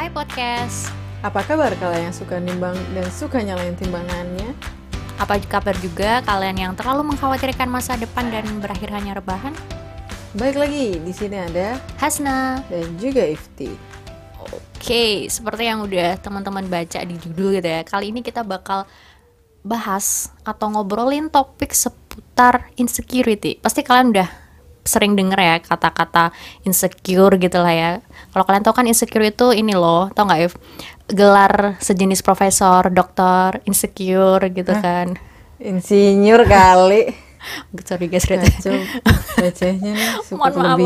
Hai podcast. Apa kabar kalian yang suka nimbang dan suka nyalain timbangannya? Apa kabar juga kalian yang terlalu mengkhawatirkan masa depan dan berakhir hanya rebahan? Baik lagi, di sini ada Hasna. dan juga Ifti. Oke, seperti yang udah teman-teman baca di judul gitu ya. Kali ini kita bakal bahas atau ngobrolin topik seputar insecurity. Pasti kalian udah sering denger ya kata-kata insecure gitu lah ya. Kalau kalian tahu kan insecure itu ini loh, tau nggak If? Gelar sejenis profesor, dokter, insecure gitu kan. Insinyur kali. Sorry guys. Kacau. Bacanya nih Mohon maaf.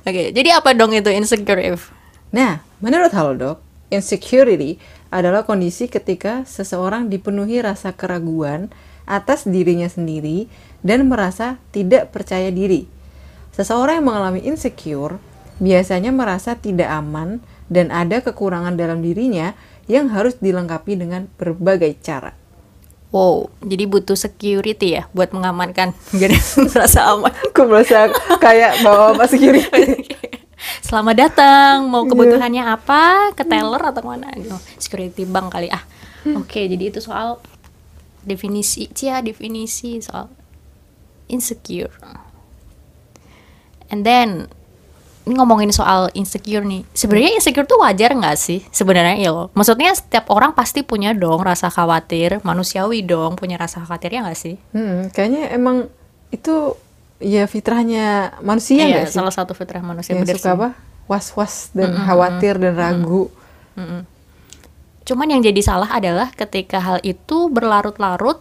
Oke, jadi apa dong itu insecure If? Nah, menurut Halodoc, insecurity adalah kondisi ketika seseorang dipenuhi rasa keraguan atas dirinya sendiri dan merasa tidak percaya diri. Seseorang yang mengalami insecure biasanya merasa tidak aman dan ada kekurangan dalam dirinya yang harus dilengkapi dengan berbagai cara. Wow, jadi butuh security ya buat mengamankan biar merasa aman. Aku merasa kayak bawa apa security. Selamat datang, mau kebutuhannya apa? Ke teller atau mana? Oh, security bank kali ah. Oke, jadi itu soal definisi, cia definisi soal insecure. And then ngomongin soal insecure nih. Sebenarnya insecure tuh wajar nggak sih? Sebenarnya ya loh. Maksudnya setiap orang pasti punya dong rasa khawatir, manusiawi dong punya rasa khawatir ya nggak sih? Hmm, kayaknya emang itu ya fitrahnya manusia iya, nggak sih? salah satu fitrah manusia yang suka sih. apa was-was dan khawatir dan ragu Mm-mm. Cuman yang jadi salah adalah ketika hal itu berlarut-larut,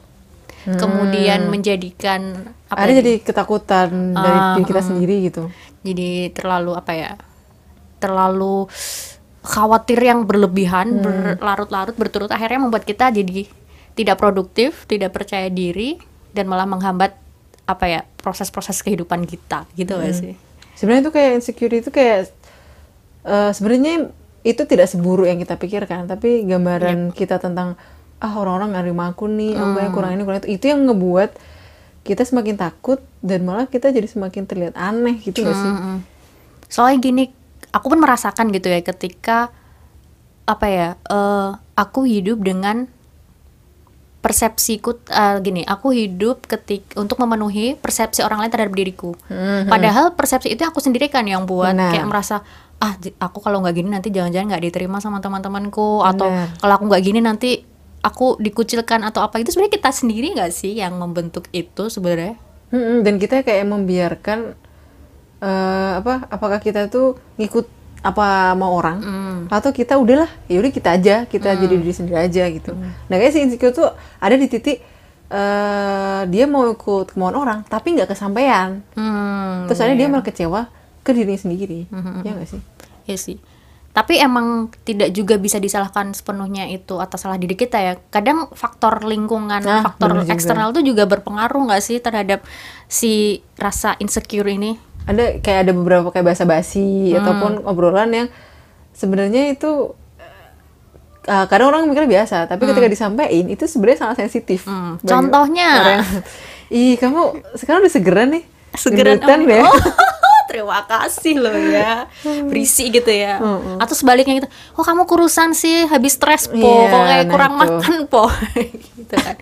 kemudian menjadikan apa ada ya, jadi ketakutan dari Ah, diri kita sendiri gitu. Jadi terlalu apa ya, terlalu khawatir yang berlebihan, berlarut-larut, berturut akhirnya membuat kita jadi tidak produktif, tidak percaya diri, dan malah menghambat apa ya? Proses-proses kehidupan kita, gitu nggak sih? sebenarnya itu kayak insecure itu kayak eh, sebenarnya itu tidak seburuk yang kita pikirkan tapi gambaran kita tentang ah orang-orang nggak nerima aku nih aku yang kurang ini kurang itu itu yang ngebuat kita semakin takut dan malah kita jadi semakin terlihat aneh gitu gak sih Mm-mm. Soalnya gini, aku pun merasakan gitu ya ketika apa ya, eh, aku hidup dengan persepsiku eh, gini, aku hidup ketik untuk memenuhi persepsi orang lain terhadap diriku. Padahal persepsi itu aku sendiri kan yang buat Benar. kayak merasa ah aku kalau nggak gini nanti jangan-jangan nggak diterima sama teman-temanku atau kalau aku nggak gini nanti aku dikucilkan atau apa itu sebenarnya kita sendiri nggak sih yang membentuk itu sebenarnya? Dan kita kayak membiarkan eh, apa apakah kita tuh ngikut apa mau orang atau kita udahlah ya udah kita aja kita jadi diri sendiri aja gitu. Nah kayak si insecure tuh ada di titik eh dia mau ikut kemauan orang tapi nggak kesampaian. Hmm, terus akhirnya dia malah kecewa ke dirinya sendiri. Ya nggak sih? Iya sih. Tapi emang tidak juga bisa disalahkan sepenuhnya itu atas salah diri kita ya. Kadang faktor lingkungan, Nah, faktor eksternal itu juga berpengaruh nggak sih terhadap si rasa insecure ini? ada kayak ada beberapa kayak bahasa basi ataupun obrolan yang sebenarnya itu eh, kadang orang mikirnya biasa tapi ketika disampaikan itu sebenarnya sangat sensitif Hmm, contohnya? orang. ih kamu sekarang udah segeran nih Segeran oh, ya oh, terima kasih loh ya. Berisi gitu ya. Atau sebaliknya gitu. Oh, kamu kurusan sih habis stres po, Iya, kok kayak nah kurang itu. makan po. gitu kan.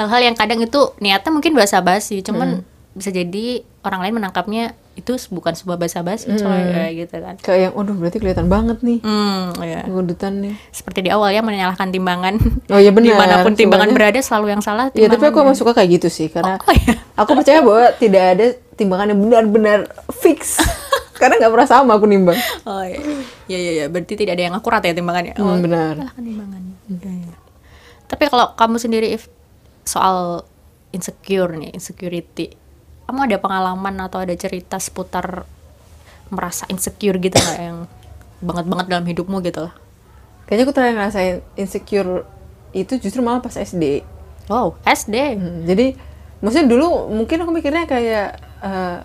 Hal-hal yang kadang itu niatnya mungkin basa-basi, cuman bisa jadi orang lain menangkapnya itu bukan sebuah basa-basi coy kayak gitu kan. kayak yang aduh berarti kelihatan banget nih Hmm, ya. gendutan nih Seperti di awal ya menyalahkan timbangan. Oh, iya benar. Di mana pun timbangan Semuanya- berada selalu yang salah. ya tapi aku emang suka kayak gitu sih karena Oh, iya. aku percaya bahwa tidak ada timbangan yang benar-benar fix karena nggak pernah sama aku nimbang Oh iya. Ya ya ya, berarti tidak ada yang akurat ya timbangannya. Oh, Hmm, benar. timbangannya. Iya, iya. Tapi kalau kamu sendiri if soal insecure nih, insecurity. Kamu ada pengalaman atau ada cerita seputar merasa insecure gitu nggak yang banget-banget dalam hidupmu gitu lah? kayaknya aku terakhir ngerasain insecure itu justru malah pas SD Wow, SD. Hmm, jadi maksudnya dulu mungkin aku mikirnya kayak eh,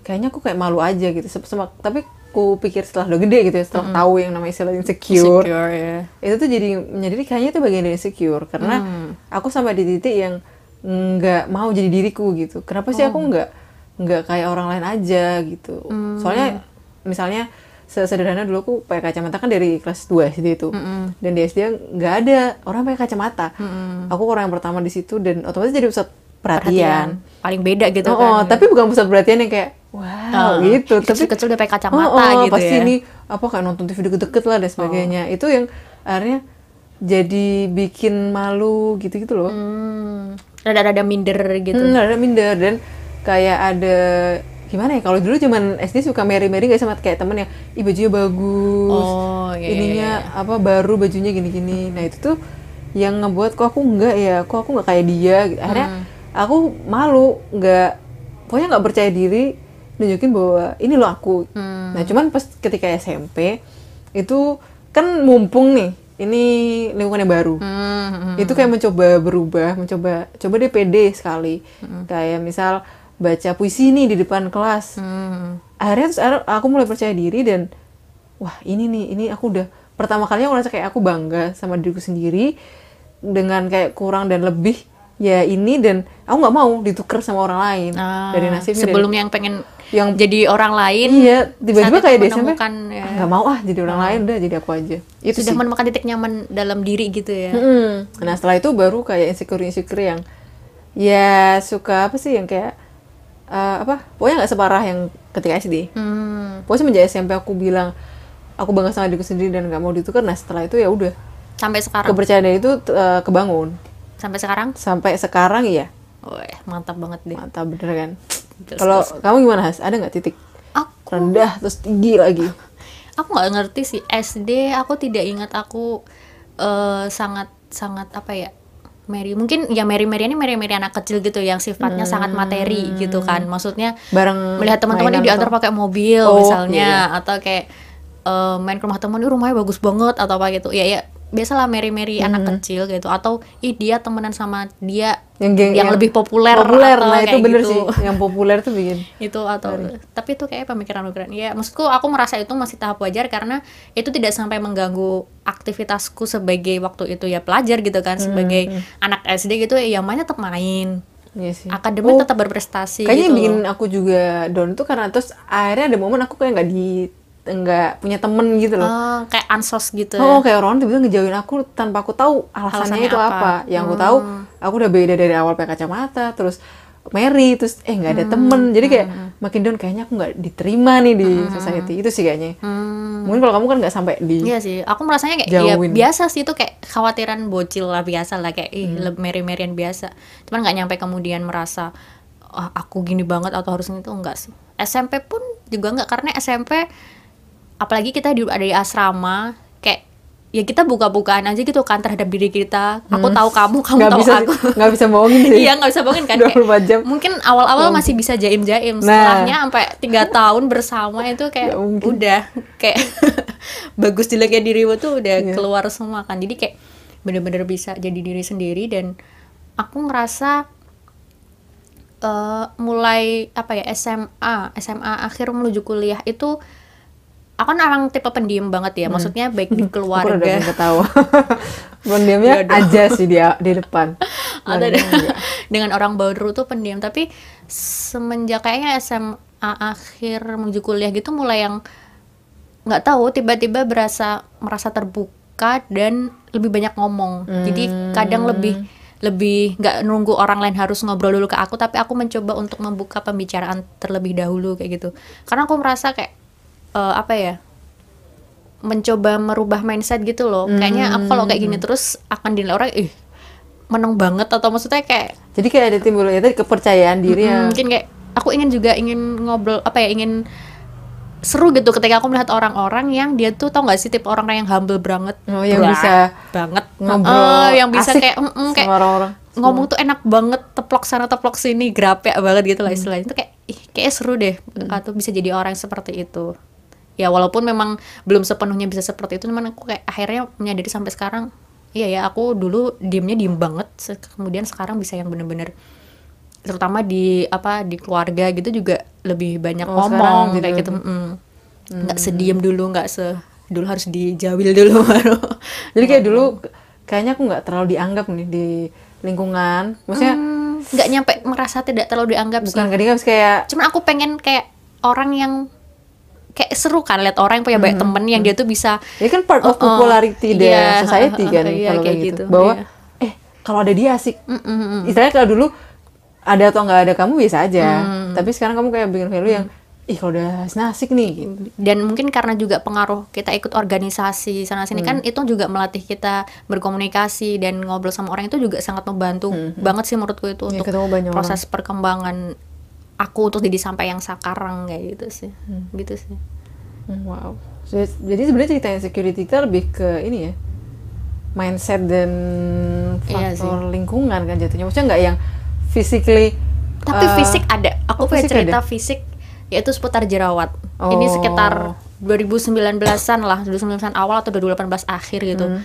kayaknya aku kayak malu aja gitu sem- tapi aku pikir setelah udah gede gitu ya setelah tahu yang namanya istilah insecure, Insecure ya. itu tuh jadi menyadari kayaknya itu bagian dari insecure karena aku sampai di titik yang nggak mau jadi diriku gitu. Kenapa sih aku nggak nggak kayak orang lain aja gitu? Soalnya misalnya sesederhana dulu aku pakai kacamata kan dari kelas 2 SD itu. Dan di SD nggak ada. Orang pakai kacamata. Aku orang yang pertama di situ dan otomatis jadi pusat perhatian, paling beda gitu oh, kan. oh, tapi bukan pusat perhatian yang kayak wow Oh, gitu. Tapi kecil-kecil udah pakai kacamata Oh, oh, gitu pasti ya. ini apa kayak nonton TV deket-deket lah dan sebagainya. Itu yang akhirnya jadi bikin malu gitu-gitu loh. Hmm, rada-rada minder gitu. Hmm, ada minder dan kayak ada gimana ya kalau dulu zaman SD suka meri-meri gak sama kayak temen yang ih bajunya bagus Oh, iya, iya, ininya apa baru bajunya gini-gini nah itu tuh yang ngebuat kok aku enggak ya kok aku nggak kayak dia gitu. akhirnya Hmm. aku malu nggak pokoknya nggak percaya diri nunjukin bahwa ini loh aku Hmm. nah cuman pas ketika SMP itu kan mumpung nih ini lingkungannya baru. Hmm, hmm, itu kayak mencoba berubah mencoba coba deh pede sekali. Kayak misal baca puisi nih di depan kelas. Hmm. akhirnya terus aku mulai percaya diri dan wah ini nih ini aku udah pertama kalinya aku ngerasa kayak aku bangga sama diriku sendiri dengan kayak kurang dan lebih ya ini dan aku nggak mau ditukar sama orang lain. Ah, dari nasibnya sebelum yang pengen yang jadi orang lain iya tiba-tiba kayak di SMP menemukan, ya. "Ah, nggak mau ah jadi orang lain udah jadi aku aja itu sudah sih menemukan titik nyaman dalam diri gitu ya. Mm-mm. Nah setelah itu baru kayak insecure insecure yang ya suka apa sih yang kayak eh, apa pokoknya nggak separah yang ketika SD. Hmm, Pokoknya semenjak SMP aku bilang aku bangga sama diriku sendiri dan nggak mau ditukar. Nah setelah itu ya udah sampai sekarang. kepercayaan itu eh, kebangun sampai sekarang. sampai sekarang ya Wah, mantap banget deh. mantap bener kan. Kalau kamu gimana Has? Ada nggak titik Aku rendah terus tinggi lagi? aku nggak ngerti sih. SD aku tidak ingat aku eh, sangat sangat apa ya Mary mungkin ya Mary Mary ini Mary Mary anak kecil gitu yang sifatnya sangat materi gitu kan. Maksudnya Bareng melihat teman-teman mainan diantar pakai mobil Oh, misalnya atau kayak eh, main ke rumah teman, "Ih, rumahnya bagus banget atau apa gitu. Ya ya biasalah Mary Mary anak kecil gitu atau ih dia temenan sama dia Yang geng- yang, yang lebih populer populer. nah itu bener gitu. sih. Yang populer tuh bikin itu atau tapi itu kayak pemikiran-pemikiran ya maksudku aku merasa itu masih tahap wajar karena itu tidak sampai mengganggu aktivitasku sebagai waktu itu ya pelajar gitu kan sebagai anak SD gitu ya mainnya tetap main. Iya sih. akademik Oh, tetap berprestasi kayaknya gitu yang bikin loh. aku juga down tuh karena terus akhirnya ada momen aku kayak nggak di nggak punya temen gitu loh Oh, kayak ansos gitu oh kayak orang tiba-tiba ngejauhin aku tanpa aku tahu alasannya, Alasannya itu apa, apa? yang aku tahu aku udah beda dari awal pakai kacamata terus Mary terus eh nggak ada temen jadi kayak makin down kayaknya aku nggak diterima nih di society itu sih kayaknya Hmm, mungkin kalau kamu kan nggak sampai di Iya sih, aku merasanya kayak ya Jauhin. biasa sih itu kayak khawatiran bocil lah biasa lah kayak ih Hmm. le- meri-merian biasa. Cuman nggak nyampe kemudian merasa "Ah, aku gini banget atau harus itu enggak sih. SMP pun juga enggak karena SMP apalagi kita di ada di asrama kayak ya kita buka-bukaan aja gitu kan terhadap diri kita. Aku tahu kamu, kamu Hmm. nggak tahu bisa aku. nggak bisa bohongin sih Iya nggak bisa bohongin kan kayak 24 jam. mungkin awal-awal masih bisa jaim-jaim Nah. setelahnya sampai tiga tahun bersama itu kayak mungkin. udah kayak bagus jeleknya dirimu tuh udah Iya. keluar semua kan jadi kayak bener-bener bisa jadi diri sendiri dan aku ngerasa eh, mulai apa ya SMA SMA akhir menuju kuliah itu aku kan orang tipe pendiam banget ya maksudnya baik di Hmm. aku udah keluarga ketawa pendiamnya aja sih dia di depan. Ada enggak. dengan orang baru tuh pendiam tapi semenjak kayaknya SMA akhir menuju kuliah gitu mulai yang nggak tahu tiba-tiba berasa merasa terbuka dan lebih banyak ngomong. Jadi kadang lebih lebih nggak nunggu orang lain harus ngobrol dulu ke aku tapi aku mencoba untuk membuka pembicaraan terlebih dahulu kayak gitu. Karena aku merasa kayak eh, apa ya mencoba merubah mindset gitu loh. Kayaknya aku kalau kayak gini terus akan dinilai orang ih meneng banget atau maksudnya kayak jadi kayak ada timbul ya tadi kepercayaan diri mm, yang mungkin kayak aku ingin juga ingin ngobrol apa ya ingin seru gitu ketika aku melihat orang-orang yang dia tuh tau gak sih tipe orang yang humble banget. Oh, yang Blah, bisa banget. ngobrol Heeh, yang bisa asik kayak mm, mm, kayak orang-orang. ngomong tuh enak banget teplok sana teplok sini grapek banget gitu Hmm. lah istilahnya. Itu kayak ih kayak seru deh atau bisa jadi orang seperti itu ya walaupun memang belum sepenuhnya bisa seperti itu cuman aku kayak akhirnya menyadari sampai sekarang iya ya aku dulu diemnya diem banget kemudian sekarang bisa yang bener-bener terutama di apa di keluarga gitu juga lebih banyak Oh, ngomong jadi kayak gitu. lebih- mm. nggak sediem dulu nggak se dulu harus dijawil dulu baru. Jadi kayak dulu kayaknya aku nggak terlalu dianggap nih di lingkungan. Maksudnya Hmm, nggak nyampe merasa tidak terlalu dianggap sih. bukan nggak dianggap kayak cuman aku pengen kayak orang yang kayak seru kan lihat orang yang punya banyak temen yang dia tuh bisa Ini kan part of Oh, oh. popularity Iya, society kan iya, kalau kayak kayak gitu. gitu, Bahwa iya. eh kalau ada dia asik. Istilahnya kalau dulu ada atau nggak ada kamu biasa aja. Mm. Tapi sekarang kamu kayak bikin value yang ih kalau udah asik nih gitu. dan mungkin karena juga pengaruh kita ikut organisasi sana sini kan Hmm. itu juga melatih kita berkomunikasi dan ngobrol sama orang itu juga sangat membantu banget sih menurutku itu Ya, untuk proses perkembangan aku untuk jadi sampai yang sekarang kayak gitu sih gitu sih Hmm, Wow. Jadi sebenarnya cerita insecurity kita lebih ke ini ya mindset dan Iya faktor lingkungan kan jatuhnya. Maksudnya nggak yang physically. tapi uh, fisik ada aku oh, punya fisik cerita ada? fisik yaitu seputar jerawat ini Oh. sekitar 2019an lah 2019 awal atau 2018 akhir gitu Hmm.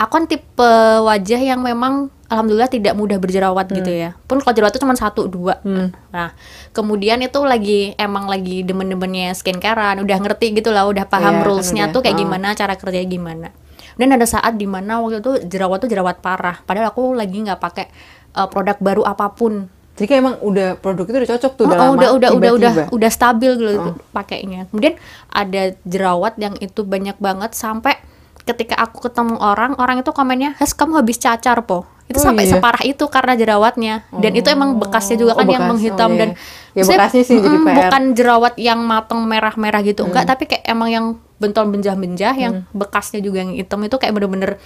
Aku kan tipe wajah yang memang alhamdulillah tidak mudah berjerawat Hmm. gitu ya pun kalau jerawat itu cuma satu dua nah kemudian itu lagi emang lagi demen-demennya skincarean udah ngerti gitu lah udah paham kan rulesnya udah. tuh kayak Ah. gimana cara kerjanya gimana dan ada saat di mana waktu itu jerawat tuh jerawat parah padahal aku lagi nggak pakai uh, produk baru apa pun Jadi kayak emang udah produk itu udah cocok tuh Oh, udah lama. udah udah udah udah udah stabil gitu pakainya. Kemudian ada jerawat yang itu banyak banget sampai ketika aku ketemu orang, orang itu komennya, "Has, kamu habis cacar, Po." Itu Oh, sampai iya. separah itu karena jerawatnya. Dan itu emang bekasnya juga Oh, kan yang bekas. menghitam Oh, iya. dan Ya, bekasnya sih jadi mm, PR. bukan jerawat yang mateng merah-merah gitu enggak, Hmm. tapi kayak emang yang bentol benjah-benjah yang bekasnya juga yang hitam itu kayak bener-bener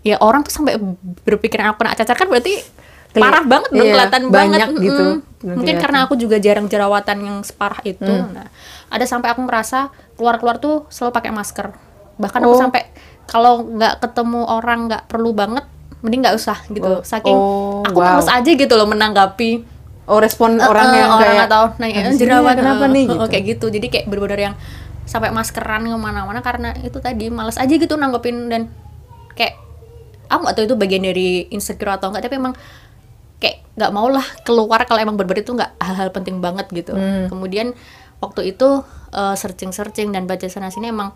ya orang tuh sampai berpikiran aku kena cacar kan berarti Keli- parah banget dong, iya, kelihatan banyak banget gitu, kelihatan. mungkin karena aku juga jarang jerawatan yang separah itu Hmm. nah ada sampai aku merasa keluar-keluar tuh selalu pakai masker bahkan aku Oh. sampai kalau nggak ketemu orang nggak perlu banget mending nggak usah gitu Oh, saking oh, aku wow. males aja gitu loh menanggapi Oh respon Eh, orang eh, yang orang kayak "Habis ini jerawat kenapa eh, nih gitu. kayak gitu jadi kayak bener-bener yang sampai maskeran ke mana-mana karena itu tadi males aja gitu nanggepin dan kayak aku nggak tahu itu bagian dari insecure atau enggak tapi emang kayak nggak mau lah keluar kalau emang bener-bener itu nggak hal-hal penting banget gitu Hmm. kemudian waktu itu eh, searching-searching dan baca sana sini emang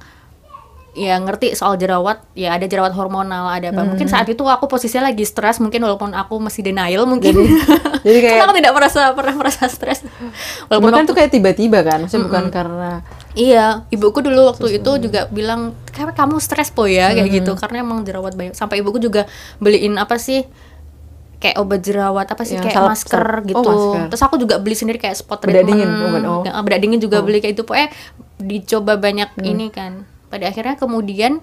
ya ngerti soal jerawat ya ada jerawat hormonal ada apa Hmm. mungkin saat itu aku posisinya lagi stres mungkin walaupun aku masih denial mungkin jadi kayak- karena aku tidak merasa pernah merasa stres walaupun kan itu kayak tiba-tiba kan, maksudnya bukan karena Iya, ibuku dulu waktu itu juga bilang, kayak kamu stres po ya, kayak gitu, karena emang jerawat banyak. Sampai ibuku juga beliin apa sih, kayak obat jerawat apa sih, Yang kayak salep- masker salep. gitu. Oh, masker. Terus aku juga beli sendiri kayak spot Bedak dingin, obat, oh. Ya, bedak dingin juga beli kayak itu, pokoknya dicoba banyak ini kan. Pada akhirnya kemudian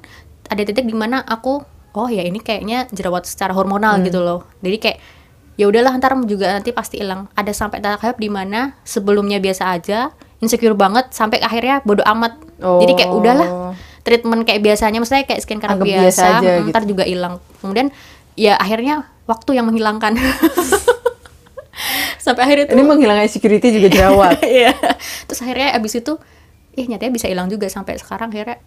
ada titik di mana aku, oh ya ini kayaknya jerawat secara hormonal gitu loh. Jadi kayak ya udahlah ntar juga nanti pasti hilang. Ada sampai tahap di mana sebelumnya biasa aja, insecure banget sampai akhirnya bodo amat. Jadi kayak Oh. udahlah treatment kayak biasanya, maksudnya kayak skincare Anggap biasa, biasa aja mm, gitu. ntar juga hilang. Kemudian ya akhirnya waktu yang menghilangkan. sampai akhirnya ini tuh menghilangkan security juga jerawat. Iya. Terus akhirnya abis itu, ih nyatanya bisa hilang juga sampai sekarang akhirnya.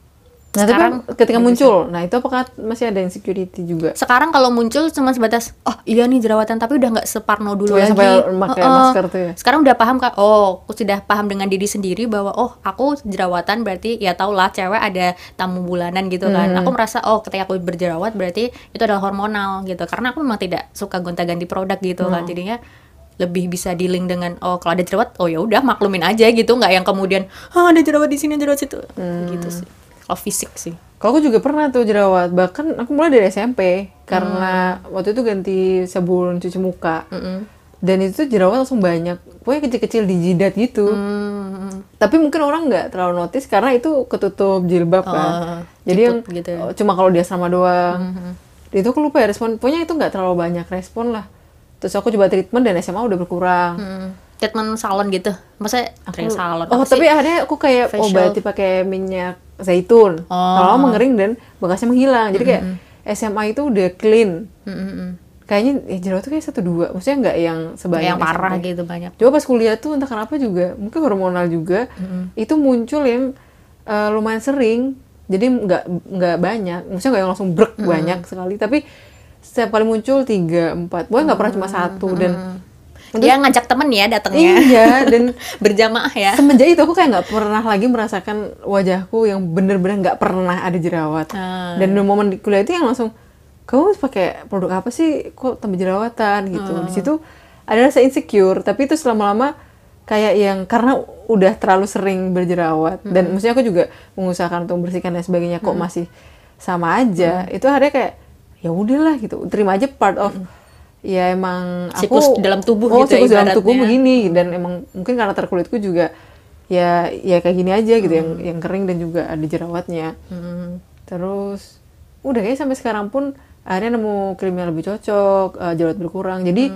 Nah, sekarang tapi ketika muncul, nah itu apakah masih ada insecurity juga? sekarang kalau muncul cuma sebatas oh iya nih jerawatan tapi udah nggak separno dulu Oh, ya, lagi sampai pakai Heeh. masker tuh ya? sekarang udah paham kak oh aku sudah paham dengan diri sendiri bahwa oh aku jerawatan berarti ya tau lah cewek ada tamu bulanan gitu kan Hmm. aku merasa oh ketika aku berjerawat berarti itu adalah hormonal gitu karena aku memang tidak suka gonta-ganti produk gitu kan Hmm. jadinya lebih bisa dealing dengan oh kalau ada jerawat oh ya udah maklumin aja gitu nggak yang kemudian ah ada jerawat di sini jerawat situ Hmm. gitu sih kalau fisik sih Kalau aku juga pernah tuh jerawat, bahkan aku mulai dari SMP karena waktu itu ganti sabun cuci muka. Dan itu tuh jerawat langsung banyak, pokoknya kecil-kecil di jidat gitu. Hmm. Tapi mungkin orang nggak terlalu notice karena itu ketutup jilbab kan. Oh, Jadi yang gitu ya. oh, cuma kalau di asrama doang. Itu aku lupa ya respon, pokoknya itu nggak terlalu banyak respon lah. Terus aku coba treatment dan SMA udah berkurang. Hmm, treatment salon gitu maksudnya treatment salon Oh, tapi akhirnya aku kayak Facial. obati pakai minyak zaitun. Oh. Kalau mengering dan bekasnya menghilang. Jadi kayak SMA itu udah clean. Mm, mm, mm. Kayaknya ya jerawat tuh kayak satu dua. Maksudnya nggak yang sebanyak yang parah SMP. gitu banyak Coba pas kuliah tuh entah kenapa juga, mungkin hormonal juga, itu muncul yang eh, lumayan sering. Jadi nggak nggak banyak, maksudnya nggak yang langsung brek banyak sekali, tapi setiap kali muncul tiga empat, pokoknya nggak pernah cuma satu dan dia ngajak temen ya datangnya. Iya dan berjamaah ya. semenjak itu aku kayak nggak pernah lagi merasakan wajahku yang bener-bener nggak pernah ada jerawat. Ah. dan di momen di kuliah itu yang langsung kamu pakai produk apa sih? Kok tambah jerawatan? gitu. Ah. di situ ada rasa insecure tapi itu selama lama kayak yang karena udah terlalu sering berjerawat Hmm. dan maksudnya aku juga mengusahakan untuk membersihkan dan sebagainya kok masih sama aja Hmm. itu akhirnya kayak ya udahlah gitu. Terima aja part of ya emang aku Hmm. Siklus dalam tubuh oh, gitu ya dalam tubuh begini. Dan emang mungkin karena kulitku juga ya ya kayak gini aja gitu yang yang kering dan juga ada jerawatnya. Hmm. terus udah kayak sampai sekarang pun akhirnya nemu krim yang lebih cocok eh, jerawat berkurang. Jadi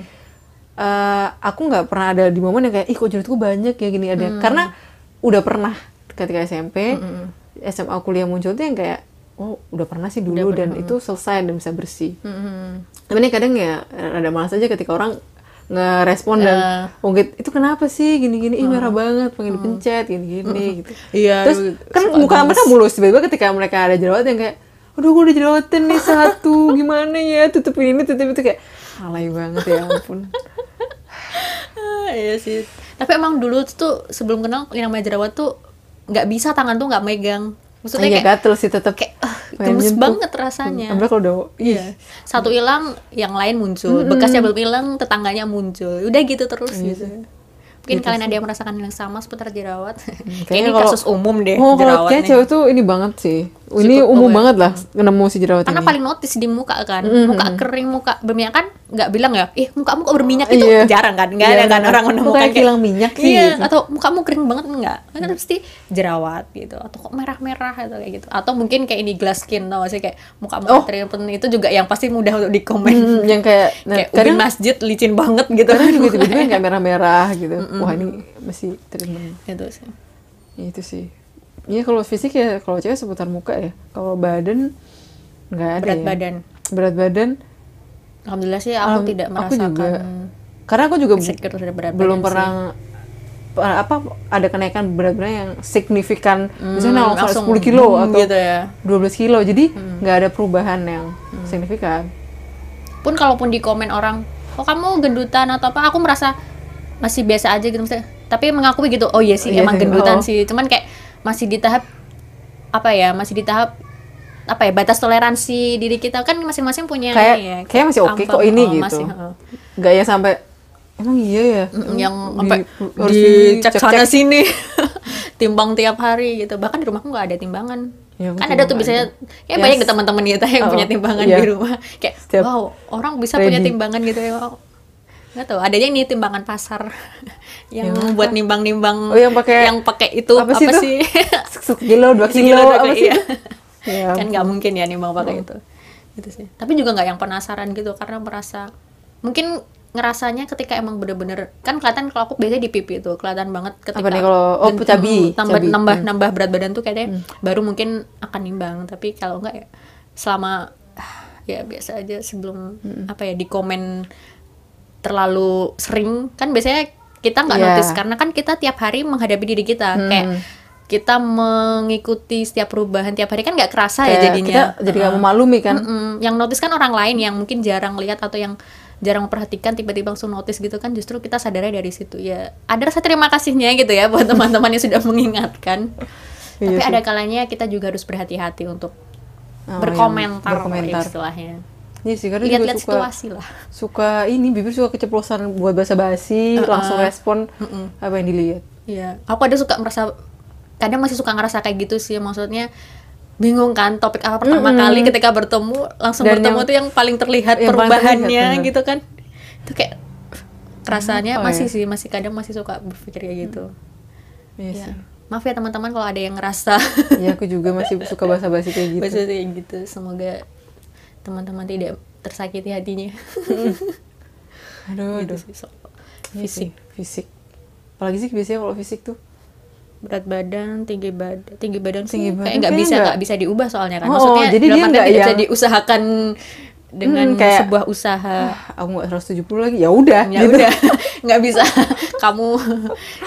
eh, aku nggak pernah ada di momen yang kayak ih kok jerawatku banyak ya gini ada. Karena udah pernah ketika SMP SMA kuliah muncul tuh yang kayak oh udah pernah sih dulu dan itu selesai dan bisa bersih. Hmm. tapi ini kadang ya ada malas aja ketika orang ngerespon dan gitu, itu kenapa sih? Gini-gini ih merah banget pengen dipencet gini-gini gitu. Iya, terus kan muka mereka mulus tiba-tiba ketika mereka ada jerawat yang kayak aduh gue udah jerawatan nih satu gimana ya? Tutupin ini tutupin itu kayak alay banget ya ampun. Ah, iya sih. Tapi emang dulu tuh sebelum kenal yang namanya jerawat tuh nggak bisa tangan tuh nggak megang. Maksudnya Iya kayak gatel sih tetap kayak pengen gemes nyentuh. banget rasanya. Apalagi kalau udah Iya. Satu hilang, yang lain muncul. Bekasnya belum hilang, tetangganya muncul. Udah gitu terus Iya gitu. Mungkin kalian ada yang merasakan yang sama seputar jerawat. Kayak kayaknya ini kalau- kasus umum deh oh kalau jerawat kayak nih. cewek tuh ini banget sih. Ini Cukup umum aware. banget lah nemu si jerawat Karena ini. paling notice di muka kan, muka kering, muka berminyak. Kan nggak bilang ya, ih mukamu kok berminyak? Itu Iya. jarang kan, nggak Iya, ada kan orang menemukan kayak hilang minyak sih, iya, gitu. atau mukamu kering banget enggak, kan pasti jerawat gitu, atau kok merah-merah atau kayak gitu, atau mungkin kayak ini glass skin tau sih? Kayak mukamu Oh. oh. itu juga yang pasti mudah untuk dikomen, Hmm, yang kayak nah, kayak kadang ubin masjid licin banget gitu, juga tiba-tiba yang kayak merah-merah gitu wah ini masih treatment itu sih. Ya, itu sih. Iya kalau fisik ya kalau cewek seputar muka ya. Kalau badan nggak ada Berat ya. badan. berat badan. Alhamdulillah sih aku Alham- tidak aku merasakan juga. Karena aku juga berat belum badan pernah pa- apa ada kenaikan berat badan yang signifikan. Misalnya Hmm, langsung 10 kilo atau gitu ya. 12 kilo. Jadi nggak ada perubahan yang signifikan. Pun kalaupun di komen orang oh kamu gendutan atau apa? Aku merasa masih biasa aja gitu maksudnya tapi mengakui gitu oh iya sih Iya emang sih, gendutan oh. sih cuman kayak masih di tahap apa ya masih di tahap apa ya batas toleransi diri kita kan masing-masing punya kayak ya, kayak masih oke ambang, kok ini oh, gitu masih, heeh. nggak ya sampai emang iya ya yang Di- sampai dicek dicek-cek. sana sini timbang tiap hari gitu bahkan di rumahku nggak ada timbangan Ya, kan ada tuh biasanya ya Yes. banyak teman-teman kita yang Oh, punya timbangan iya. di rumah kayak Setiap wow orang bisa punya ready. timbangan gitu ya wow. Nggak tahu adanya ini timbangan pasar yang Yang buat nimbang-nimbang Oh, yang pakai- yang pakai itu apa apa, sih itu? sih sekilo dua kilo, dua apa kilo, sih iya. Ya kan nggak mungkin ya nimbang Oh. pakai itu gitu sih tapi juga nggak yang penasaran gitu karena merasa mungkin ngerasanya ketika emang bener-bener kan kelihatan kalau aku biasanya di pipi tuh kelihatan banget ketika nih kalau- oh, cabi, tambah cabi. Hmm. nambah nambah berat badan tuh kayaknya baru mungkin akan nimbang tapi kalau enggak ya selama ya biasa aja sebelum Hmm. apa ya di komen terlalu sering kan biasanya kita nggak Iya. notice karena kan kita tiap hari menghadapi diri kita Hmm. kayak kita mengikuti setiap perubahan tiap hari kan nggak kerasa Kayak ya jadinya kita jadi nggak memaklumi kan Mm-mm. yang notice kan orang lain yang mungkin jarang lihat atau yang jarang memperhatikan tiba-tiba langsung notice gitu kan justru kita sadarnya dari situ ya ada rasa terima kasihnya gitu ya buat teman-teman yang sudah mengingatkan Iya tapi sih. ada kalanya kita juga harus berhati-hati untuk Oh, berkomentar, yang berkomentar. istilahnya Iya sih, juga lihat-lihat suka situasi lah suka ini bibir suka keceplosan buat basa-basi, langsung respon apa yang dilihat. Iya, aku ada suka merasa kadang masih suka ngerasa kayak gitu sih maksudnya bingung kan topik apa pertama kali ketika bertemu langsung Dan bertemu yang- tuh yang paling terlihat yang paling perubahannya terlihat, gitu kan itu kayak kerasanya Apa masih ya? sih masih kadang masih suka berpikir kayak gitu Iya ya. sih. maaf ya teman-teman kalau ada yang ngerasa Iya, aku juga masih suka basa-basi kayak gitu. maksudnya kayak gitu semoga teman-teman tidak tersakiti hatinya Aduh, gitu aduh. sih soal Iya sih, fisik fisik. Apalagi sih biasanya kalau fisik tuh. berat badan tinggi badan tinggi badan sih Tinggi kayak badan nggak kayaknya bisa nggak- nggak bisa diubah soalnya kan Oh, maksudnya jadi dia nggak tidak bisa yang- diusahakan dengan Hmm, kayak- sebuah usaha Ah, aku nggak 170 lagi. Ya udah, ya gitu. udah nggak bisa kamu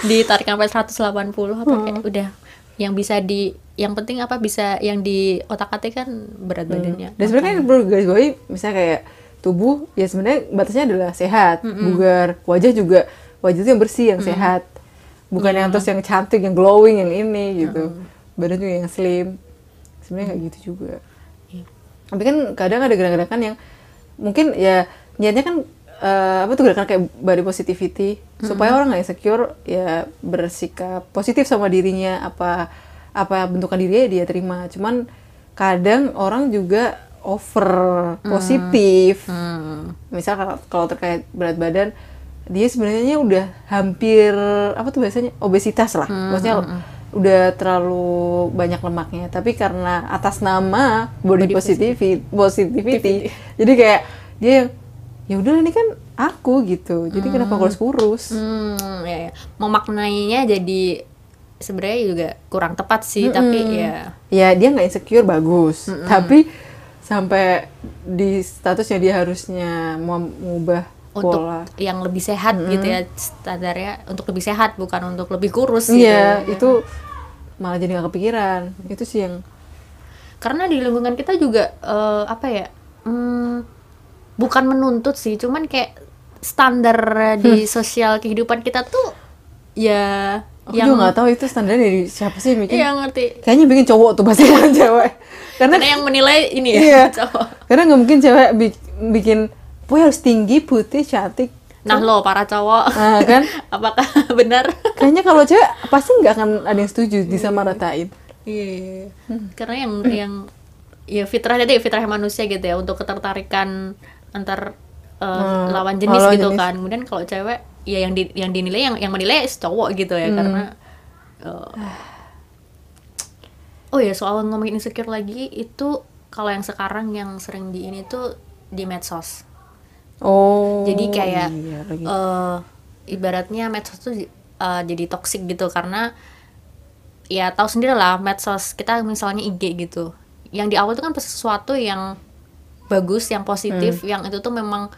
ditarik sampai 180 apa kayak udah yang bisa di yang penting apa bisa yang di otak atik kan berat badannya Dan sebenarnya perlu garis bawahi misalnya kayak tubuh ya sebenarnya batasnya adalah sehat, bugar, wajah juga wajah itu yang bersih, yang sehat. Bukan yang terus yang cantik, yang glowing, yang ini gitu. Badan juga yang slim. Sebenarnya kayak gitu juga. Iya. Tapi kan kadang ada gerakan-gerakan yang mungkin ya niatnya kan eh, apa tuh gerakan kayak body positivity? Supaya orang nggak insecure ya bersikap positif sama dirinya apa apa bentukan dirinya dia terima. Cuman kadang orang juga over positif. Misal kalau kalau terkait berat badan dia sebenarnya udah hampir apa tuh biasanya obesitas lah. Maksudnya udah terlalu banyak lemaknya. Tapi karena atas nama body, positivity, positivity. jadi kayak dia yang ya udah ini kan aku gitu. Jadi kenapa aku harus kurus? Hmm, ya, ya. memaknainya jadi sebenarnya juga kurang tepat sih, tapi ya. Ya dia nggak insecure bagus. Tapi sampai di statusnya dia harusnya mau mengubah untuk pola. yang lebih sehat gitu ya standarnya untuk lebih sehat bukan untuk lebih kurus gitu. iya itu malah jadi nggak kepikiran. Itu sih yang Karena di lingkungan kita juga eh, apa ya? hmm, bukan menuntut sih, cuman kayak standar di sosial kehidupan kita tuh ya aku yang juga nggak tahu itu standarnya dari siapa sih yang bikin Iya ngerti. kayaknya bikin cowok tuh pasti bukan cewek karena Karena yang menilai ini ya iya cowok. karena nggak mungkin cewek bi- bikin boy harus tinggi putih cantik Nah lo para cowok, nah kan apakah benar? kayaknya kalau cewek pasti nggak akan ada yang setuju disamaratain Iya. Karena yang yang ya fitrah tadi fitrah manusia gitu ya untuk ketertarikan antar uh, Hmm, lawan jenis lawan gitu jenis. kan. Kemudian kalau cewek ya yang di, yang dinilai yang yang menilai cowok gitu ya karena uh, Oh ya soal ngomongin insecure lagi itu kalau yang sekarang yang sering di ini tuh di medsos. oh Jadi kayak iya lagi. eh, ibaratnya medsos tuh eh, jadi toxic gitu karena ya tahu sendiri lah medsos kita misalnya IG gitu. Yang di awal itu kan sesuatu yang bagus, yang positif, yang itu tuh memang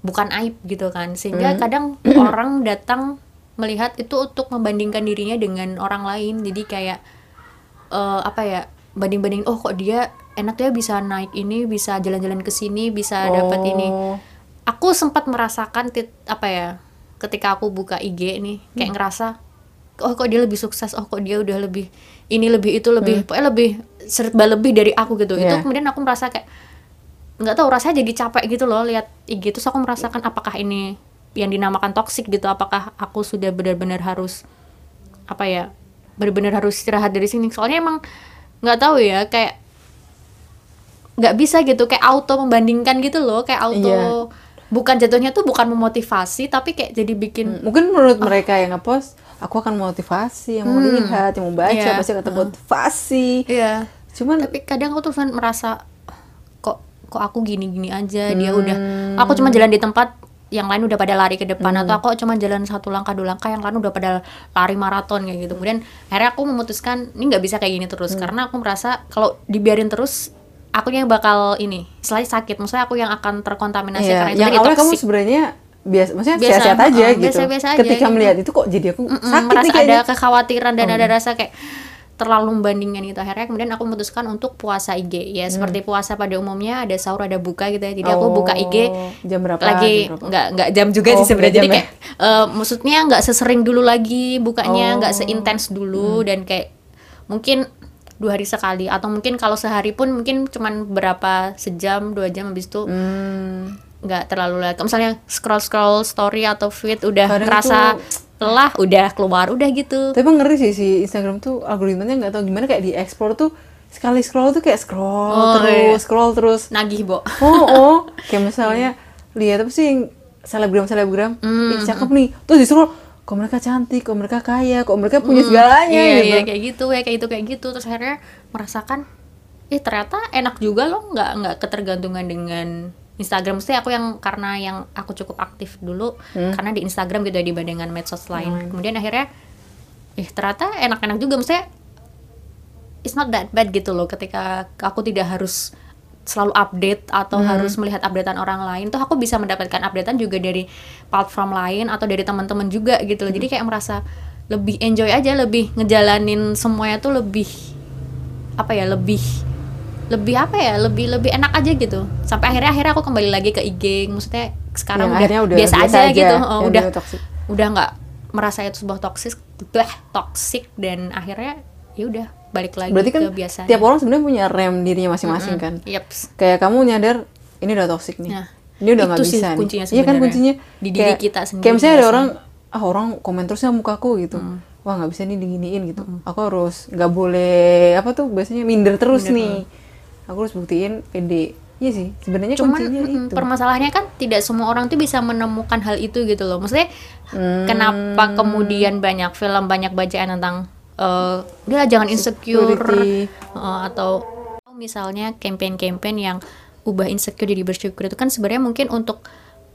bukan aib gitu kan. Sehingga kadang orang datang melihat itu untuk membandingkan dirinya dengan orang lain. Jadi kayak eh, apa ya banding-banding oh kok dia enak ya bisa naik ini bisa jalan-jalan ke sini bisa dapat ini Oh. aku sempat merasakan tit, apa ya ketika aku buka IG nih kayak ngerasa oh kok dia lebih sukses oh kok dia udah lebih ini lebih itu lebih pokoknya lebih serba lebih dari aku gitu itu Iya. kemudian aku merasa kayak nggak tahu rasanya jadi capek gitu loh lihat IG terus aku merasakan apakah ini yang dinamakan toxic gitu apakah aku sudah benar-benar harus apa ya benar-benar harus istirahat dari sini. Soalnya emang nggak tahu ya kayak nggak bisa gitu kayak auto membandingkan gitu loh kayak auto Iya. bukan jatuhnya tuh bukan memotivasi tapi kayak jadi bikin mungkin menurut mereka yang ngepost aku akan motivasi yang mau lihat yang mau baca Iya. pasti kata motivasi iya. Cuman tapi kadang aku tuh merasa kok aku gini-gini aja dia udah aku cuma jalan di tempat yang lain udah pada lari ke depan atau aku cuma jalan satu langkah dua langkah yang lain udah pada lari maraton kayak gitu. Kemudian akhirnya aku memutuskan ini nggak bisa kayak gini terus karena aku merasa kalau dibiarin terus aku yang bakal ini selain sakit maksudnya aku yang akan terkontaminasi Iya, karena itu yang tadi awalnya kamu sebenarnya biasa maksudnya Biasa, sehat-sehat aja heeh, gitu. biasa-biasa aja ketika gitu. melihat itu kok jadi aku Mm-mm, sakit merasa nih ada kekhawatiran dan ada rasa kayak terlalu membandingkan itu akhirnya kemudian aku memutuskan untuk puasa IG ya seperti puasa pada umumnya ada sahur ada buka gitu ya. Jadi aku buka IG Oh, jam berapa lagi berapa? nggak nggak jam juga Oh, sih sebenarnya. Jadi ya? kayak eh, maksudnya nggak sesering dulu lagi bukanya nggak Oh. seintens dulu dan kayak mungkin dua hari sekali. Atau mungkin kalau sehari pun mungkin cuman berapa sejam dua jam habis itu Hmm, nggak terlalu lagi misalnya scroll scroll story atau feed udah Kadang ngerasa lelah udah keluar udah gitu. Tapi emang ngeri sih si Instagram tuh algoritmanya nggak tahu gimana kayak di explore tuh sekali scroll tuh kayak scroll Oh, terus iya. scroll terus. Nagih bo. Oh oh. Kayak misalnya lihat apa sih yang selebgram selebgram Hmm, Ih, cakep nih. Terus di scroll kok mereka cantik kok mereka kaya kok mereka punya segalanya iya, gitu. iya, kayak gitu ya kayak gitu kayak gitu. Terus akhirnya merasakan eh ternyata enak juga loh nggak nggak ketergantungan dengan Instagram sih aku yang karena yang aku cukup aktif dulu Hmm. karena di Instagram gitu ya dibandingkan medsos lain kemudian akhirnya eh ternyata enak-enak juga maksudnya it's not that bad gitu loh ketika aku tidak harus selalu update atau Hmm. harus melihat updatean orang lain tuh aku bisa mendapatkan updatean juga dari platform lain atau dari teman-teman juga gitu loh Hmm. jadi kayak merasa lebih enjoy aja lebih ngejalanin semuanya tuh lebih apa ya lebih lebih apa ya lebih lebih enak aja gitu sampai akhirnya akhirnya aku kembali lagi ke IG maksudnya sekarang Yang udah, udah biasa, biasa aja, aja, gitu Oh, udah udah nggak merasa itu sebuah toksik bah toksik dan akhirnya ya udah balik lagi berarti kan ke biasanya tiap orang sebenarnya punya rem dirinya masing-masing kan Yeps. kayak kamu nyadar ini udah toxic nih Nah. Ini udah nggak sih bisa nih. kuncinya Iya kan kuncinya Di diri kayak- kita sendiri Kayak misalnya ada orang ah orang komen terusnya mukaku gitu. Hmm. Wah nggak bisa nih diginiin gitu. Aku harus nggak boleh apa tuh biasanya minder terus nih. Aku harus buktiin pede. Iya sih sebenarnya cuman itu. permasalahannya kan tidak semua orang tuh bisa menemukan hal itu gitu loh maksudnya kenapa kemudian banyak film banyak bacaan tentang eh udah jangan insecure Security. eh, atau misalnya campaign-campaign yang ubah insecure jadi bersyukur itu kan sebenarnya mungkin untuk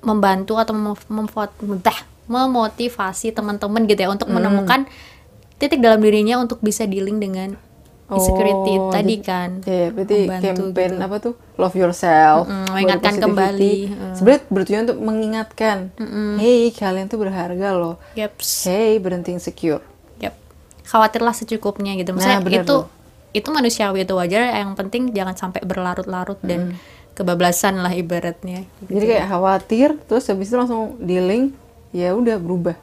membantu atau mem- memfot- bah, memotivasi teman-teman gitu ya untuk menemukan titik dalam dirinya untuk bisa dealing dengan insecurity Oh, tadi kan Iya, berarti Membantu campaign gitu. apa tuh? Love yourself. Mm-mm, body mengingatkan kembali, mm. Sebenarnya bertujuan untuk mengingatkan. Hey, kalian tuh berharga loh. Yaps. Hey, berhenti insecure. Yap. Khawatirlah secukupnya gitu. Maksudnya Nah, itu tuh. itu manusiawi itu wajar. Yang penting jangan sampai berlarut-larut dan kebablasan lah ibaratnya. Jadi kayak khawatir, terus habis itu langsung dealing, ya udah berubah.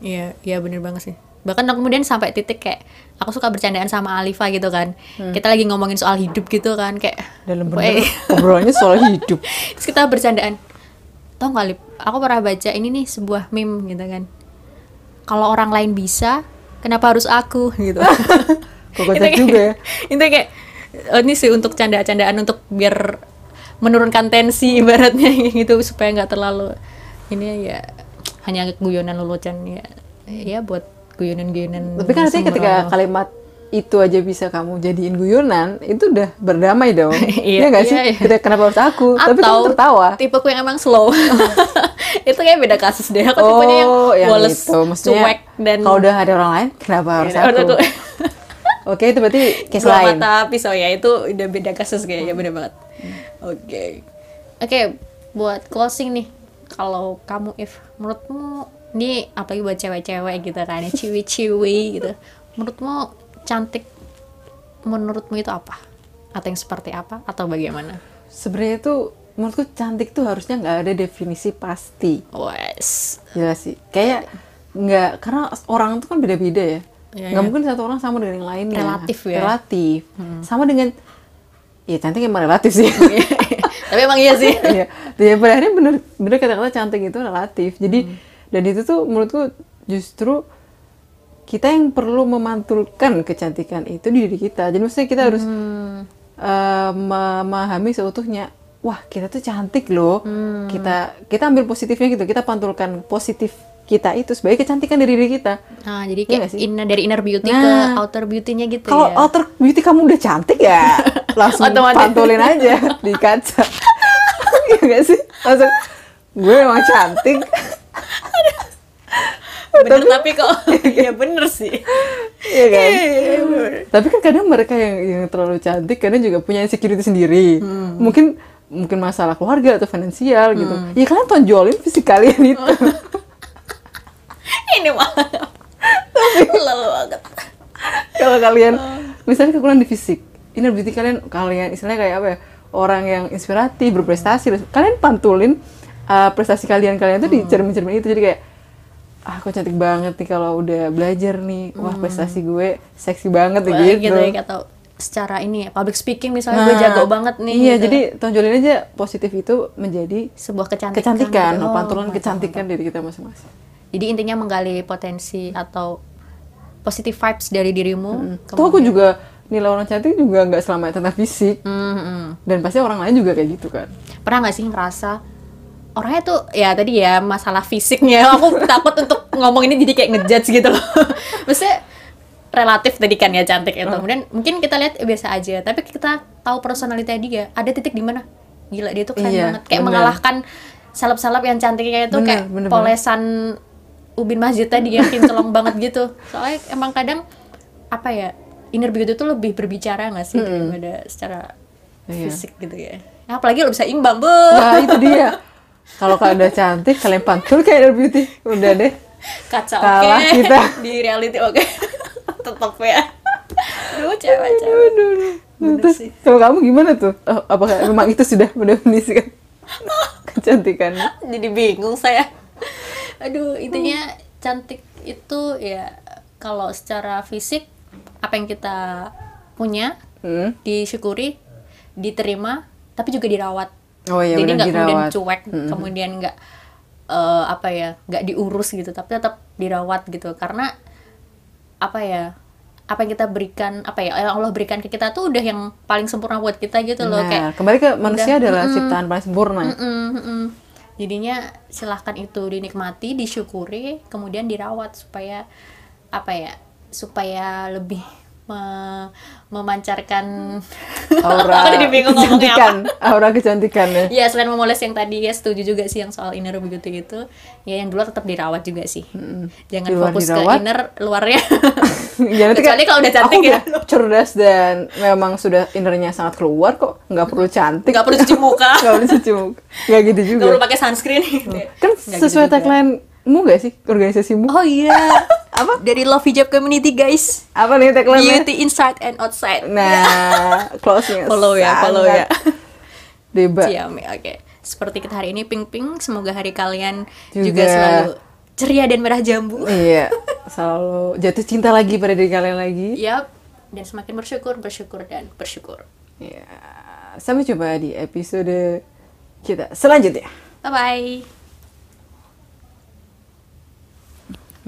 Iya, iya bener banget sih. Bahkan kemudian sampai titik kayak aku suka bercandaan sama Alifa gitu kan. Kita lagi ngomongin soal hidup gitu kan kayak Dalam bener obrolannya soal hidup. Terus kita bercandaan. Tau gak Lip, aku pernah baca ini nih sebuah meme gitu kan. Kalau orang lain bisa, kenapa harus aku gitu. Kok kocak juga ya. itu kayak eh, ini sih untuk canda-candaan untuk biar menurunkan tensi ibaratnya gitu supaya nggak terlalu ini ya hanya guyonan lelucon ya ya buat guyonan-guyonan Tapi kan artinya ketika kalimat itu aja bisa kamu jadiin guyonan, itu udah berdamai dong. Iya, Iya nggak sih? iya, iya. Kenapa harus aku? Tapi kamu Atau tertawa. tipeku yang emang slow itu kayak beda kasus deh aku tipenya yang Oh, yang itu. Maksudnya cuek dan kalau udah ada orang lain, kenapa harus Iya, aku? Oke, itu berarti case Dua lain. mata pisau ya itu udah beda kasus kayaknya bener banget oke oke buat closing nih kalau kamu if menurutmu ini apalagi buat cewek-cewek gitu kan ya ciwi-ciwi gitu menurutmu cantik menurutmu itu apa atau yang seperti apa atau bagaimana Sebenarnya tuh menurutku cantik tuh harusnya nggak ada definisi pasti. wes Jelas sih. Kayak nggak karena orang tuh kan beda-beda ya. Iya, nggak iya. mungkin satu orang sama dengan yang lainnya. Relatif ya. Hmm. Relatif. Sama dengan ya cantik emang relatif sih. tapi emang iya sih Iya. Ya pada akhirnya bener bener kata-kata cantik itu relatif. Jadi Hmm. Dan itu tuh menurutku justru kita yang perlu memantulkan kecantikan itu di diri kita. Jadi maksudnya kita harus Hmm. eh, memahami seutuhnya. Wah kita tuh cantik loh. Hmm. Kita kita ambil positifnya gitu. Kita pantulkan positif kita itu sebagai kecantikan dari diri kita. nah jadi Iya kayak sih? inner dari inner beauty Nah. ke outer beauty-nya gitu Kalau ya outer beauty kamu udah cantik ya langsung pantulin aja di kaca. Iya gak sih? Langsung gue emang cantik. bener tapi kok ya bener sih Iya kan? Tapi kan kadang mereka yang yang terlalu cantik kadang juga punya insecurity sendiri. Hmm. Mungkin mungkin masalah keluarga atau finansial gitu. Ya kalian tonjolin fisik kalian itu. ini malah lalu banget Kalau kalian Oh. misalnya kekurangan di fisik, inner beauty kalian kalian istilahnya kayak apa ya? Orang yang inspiratif, berprestasi, kalian pantulin uh, prestasi kalian kalian tuh Hmm. di cermin-cermin itu jadi kayak ah aku cantik banget nih kalau udah belajar nih wah prestasi gue seksi banget Hmm. Wah, gitu, gitu ya atau secara ini ya public speaking misalnya gue jago banget nih Iya, gitu. jadi tonjolin aja positif itu menjadi sebuah kecantikan kecantikan, gitu. Oh, pantulan mantap, kecantikan diri kita masing-masing. mantap. jadi intinya menggali potensi atau positive vibes dari dirimu Tuh aku juga nilai orang cantik juga nggak selama tentang fisik Hmm, hmm. dan pasti orang lain juga kayak gitu kan. pernah nggak sih ngerasa orangnya tuh ya tadi ya masalah fisiknya. Aku takut untuk ngomong ini jadi kayak ngejudge gitu loh. Maksudnya relatif tadi kan ya cantik itu. Kemudian mungkin kita lihat eh, biasa aja. Tapi kita tahu personality dia ada titik di mana? Gila dia tuh keren Iya, banget. Kayak bener. mengalahkan salap-salap yang cantiknya itu Bener, kayak bener polesan ubin masjid tadi yang kinclong banget gitu. Soalnya emang kadang apa ya inner beauty itu lebih berbicara nggak sih daripada secara Iya. fisik gitu ya? Apalagi lo bisa imbang bu. Nah itu dia. Kalau kalian udah cantik, kalian pantul kayak beauty. Udah deh. kaca oke kita. di reality oke tetap ya Duh cewek-cewek Aduh, aduh. Bener Terus sih. kalau kamu gimana tuh? Oh, apakah memang itu sudah mendefinisikan kecantikan? jadi bingung saya aduh intinya cantik itu ya kalau secara fisik apa yang kita punya Hmm. disyukuri diterima tapi juga dirawat Oh iya, jadi nggak kemudian cuek kemudian nggak eh, apa ya nggak diurus gitu tapi tetap dirawat gitu karena apa ya apa yang kita berikan apa ya yang Allah berikan ke kita tuh udah yang paling sempurna buat kita gitu loh kayak Nah, kembali ke manusia adalah ciptaan paling sempurna. Mm-mm, mm-mm. Jadinya silahkan itu dinikmati, disyukuri, kemudian dirawat supaya apa ya? Supaya lebih me- memancarkan Aura Aku jadi bingung kecantikan, aura kecantikan ya. Ya selain memoles yang tadi ya setuju juga sih yang soal inner begitu gitu. Ya yang luar tetap dirawat juga sih. Jangan Di luar fokus dirawat. ke inner, luarnya. Ya, nanti kan Kecuali kalau udah cantik aku ya. udah cerdas dan memang sudah innernya sangat keluar kok, nggak perlu cantik. Nggak perlu cuci muka. Nggak perlu cuci muka. Nggak gitu juga. Nggak perlu pakai sunscreen. Kan gitu sesuai juga. tagline-mu gak sih? Organisasimu? Oh iya. Apa? Dari Love Hijab Community guys. Apa nih tagline-nya? Beauty inside and outside. Nah, close-nya Follow ya, follow ya. Debat. Ciami, oke. Seperti kita hari ini ping ping, semoga hari kalian juga, Juga. selalu ceria dan merah jambu. Iya, selalu jatuh cinta lagi pada diri kalian lagi. Yap. Dan semakin bersyukur, bersyukur dan bersyukur. Iya. Sampai jumpa di episode kita selanjutnya. Bye bye.